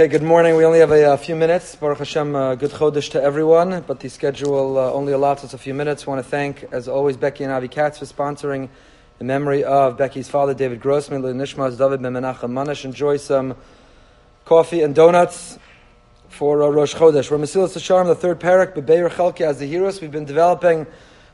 Okay, good morning. We only have a, a few minutes. Baruch Hashem, uh, good chodesh to everyone, but the schedule uh, only allows us a few minutes. Want to thank, as always, Becky and Avi Katz for sponsoring in memory of Becky's father, David Grossman, Nishmas David Ben Menachem Manish. Enjoy some coffee and donuts for uh, Rosh Chodesh. We're Mesilas Yesharim, the third perek, Bebeir the zehirus. We've been developing,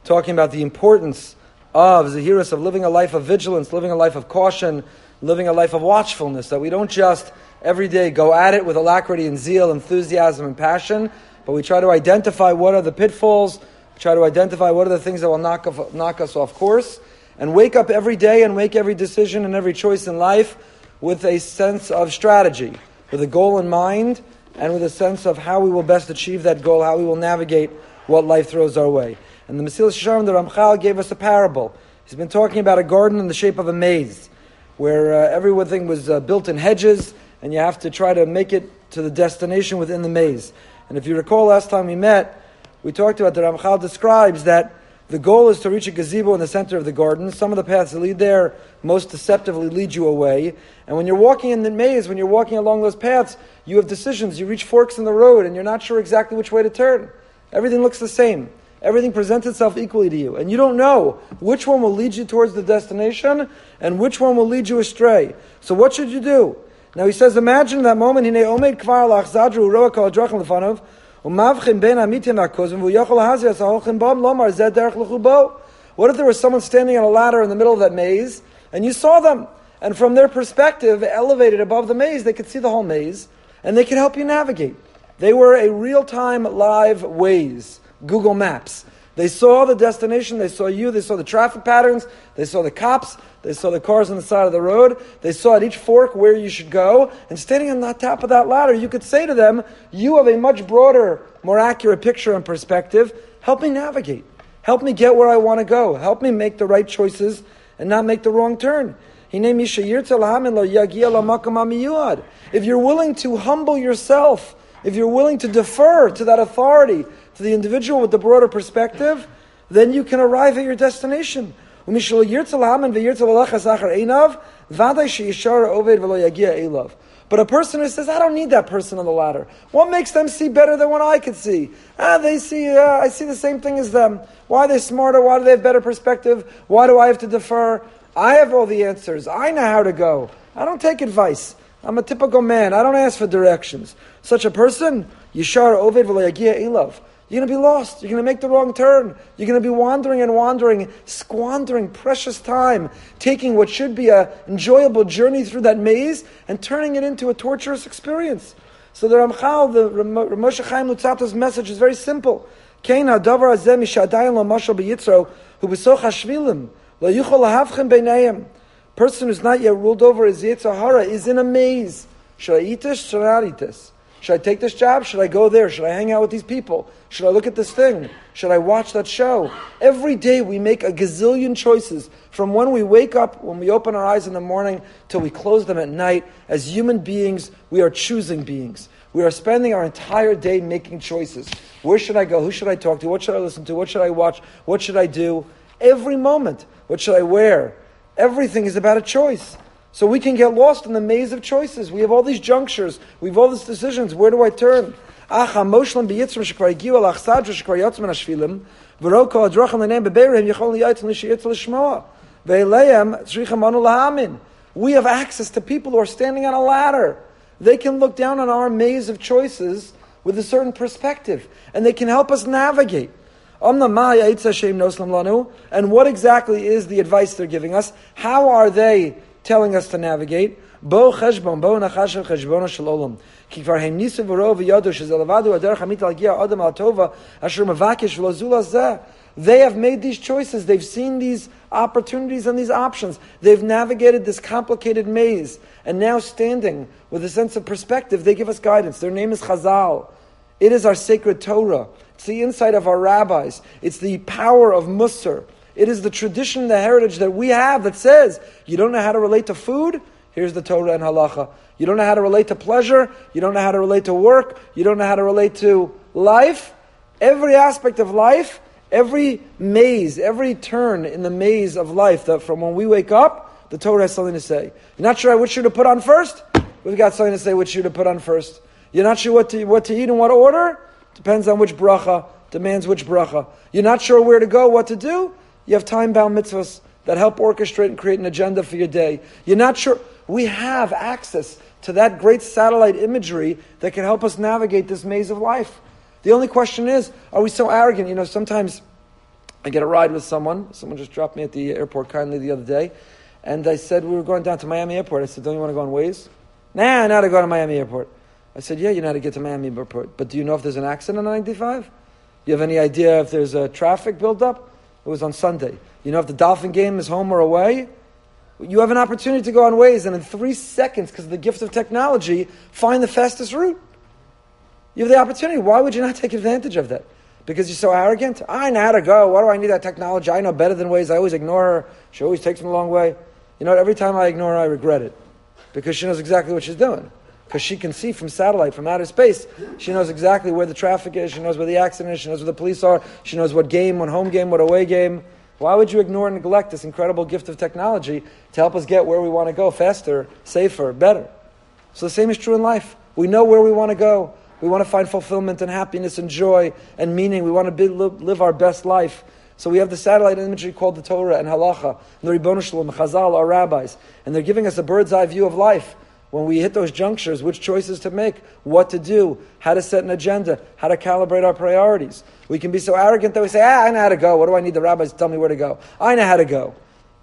talking about the importance of zehirus of living a life of vigilance, living a life of caution, living a life of watchfulness, that we don't just every day go at it with alacrity and zeal, enthusiasm and passion, but we try to identify what are the pitfalls, try to identify what are the things that will knock, off, knock us off course, and wake up every day and make every decision and every choice in life with a sense of strategy, with a goal in mind, and with a sense of how we will best achieve that goal, how we will navigate what life throws our way. And the Mesilas Yesharim, the Ramchal, gave us a parable. He's been talking about a garden in the shape of a maze, where uh, everything was uh, built in hedges, and you have to try to make it to the destination within the maze. And if you recall last time we met, we talked about the Ramchal describes that the goal is to reach a gazebo in the center of the garden. Some of the paths that lead there most deceptively lead you away. And when you're walking in the maze, when you're walking along those paths, you have decisions. You reach forks in the road and you're not sure exactly which way to turn. Everything looks the same. Everything presents itself equally to you. And you don't know which one will lead you towards the destination and which one will lead you astray. So what should you do? Now he says, imagine that moment, Hine omed kvar kol ben amitim lomar zed. What if there was someone standing on a ladder in the middle of that maze, and you saw them, and from their perspective, elevated above the maze, they could see the whole maze, and they could help you navigate. They were a real-time live Waze, Google Maps. They saw the destination, they saw you, they saw the traffic patterns, they saw the cops, they saw the cars on the side of the road, they saw at each fork where you should go, and standing on the top of that ladder, you could say to them, You have a much broader, more accurate picture and perspective. Help me navigate. Help me get where I want to go. Help me make the right choices and not make the wrong turn. If you're willing to humble yourself, if you're willing to defer to that authority, to the individual with the broader perspective, then you can arrive at your destination. But a person who says, I don't need that person on the ladder. What makes them see better than what I could see? Ah, they see, uh, I see the same thing as them. Why are they smarter? Why do they have better perspective? Why do I have to defer? I have all the answers. I know how to go. I don't take advice. I'm a typical man. I don't ask for directions. Such a person, Yishar Oved V'Layagia Elav. You're going to be lost. You're going to make the wrong turn. You're going to be wandering and wandering, squandering precious time, taking what should be an enjoyable journey through that maze and turning it into a torturous experience. So the Ramchal, the Moshe Chaim Luzzatto's message is very simple. Person who's not yet ruled over his yetzer hara is in a maze. Should I take this job? Should I go there? Should I hang out with these people? Should I look at this thing? Should I watch that show? Every day we make a gazillion choices from when we wake up, when we open our eyes in the morning, till we close them at night. As human beings, we are choosing beings. We are spending our entire day making choices. Where should I go? Who should I talk to? What should I listen to? What should I watch? What should I do? Every moment. What should I wear? Everything is about a choice. So we can get lost in the maze of choices. We have all these junctures. We have all these decisions. Where do I turn? We have access to people who are standing on a ladder. They can look down on our maze of choices with a certain perspective, and they can help us navigate. And what exactly is the advice they're giving us? How are they telling us to navigate. Bo cheshbon, bo nachashav shel olam. Ki kvar hem nisu hamit al adam al tova asher mevakish v'lo zula zeh. They have made these choices. They've seen these opportunities and these options. They've navigated this complicated maze. And now, standing with a sense of perspective, they give us guidance. Their name is Chazal. It is our sacred Torah. It's the insight of our rabbis. It's the power of Musar. It is the tradition, the heritage that we have that says you don't know how to relate to food. Here's the Torah and halacha. You don't know how to relate to pleasure. You don't know how to relate to work. You don't know how to relate to life. Every aspect of life, every maze, every turn in the maze of life, that from when we wake up, the Torah has something to say. You're not sure which shoe to put on first? we've got something to say which shoe to put on first. You're not sure what to, what to eat and what order? Depends on which bracha, demands which bracha. You're not sure where to go, what to do? You have time bound mitzvahs that help orchestrate and create an agenda for your day. You're not sure. We have access to that great satellite imagery that can help us navigate this maze of life. The only question is, are we so arrogant? You know, sometimes I get a ride with someone. Someone just dropped me at the airport kindly the other day. And I said, we were going down to Miami Airport. I said, don't you want to go on Waze? Nah, not to go to Miami Airport. I said, yeah, you know how to get to Miami Airport. But do you know if there's an accident on 95? You have any idea if there's a traffic buildup? It was on Sunday. You know if the Dolphin game is home or away? You have an opportunity to go on Waze and in three seconds, because of the gift of technology, find the fastest route. You have the opportunity. Why would you not take advantage of that? Because you're so arrogant? I know how to go. Why do I need that technology? I know better than Waze. I always ignore her. She always takes me the long way. You know? Every time I ignore her, I regret it. Because she knows exactly what she's doing. Because she can see from satellite, from outer space. She knows exactly where the traffic is. She knows where the accident is. She knows where the police are. She knows what game, what home game, what away game. Why would you ignore and neglect this incredible gift of technology to help us get where we want to go faster, safer, better? So the same is true in life. We know where we want to go. We want to find fulfillment and happiness and joy and meaning. We want to be, live our best life. So we have the satellite imagery called the Torah and Halacha, and the Ribbon Shalom, Chazal, our rabbis, and they're giving us a bird's eye view of life. When we hit those junctures, which choices to make, what to do, how to set an agenda, how to calibrate our priorities. We can be so arrogant that we say, ah, I know how to go. What do I need the rabbis to tell me where to go? I know how to go.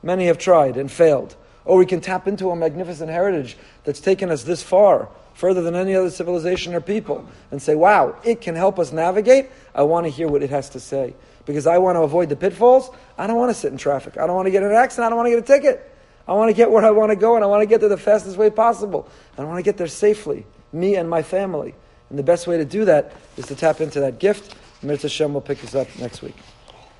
Many have tried and failed. Or we can tap into a magnificent heritage that's taken us this far, further than any other civilization or people, and say, wow, it can help us navigate. I want to hear what it has to say. Because I want to avoid the pitfalls. I don't want to sit in traffic. I don't want to get an accident. I don't want to get a ticket. I want to get where I want to go, and I want to get there the fastest way possible. I want to get there safely, me and my family. And the best way to do that is to tap into that gift. Mirza Shem will pick us up next week.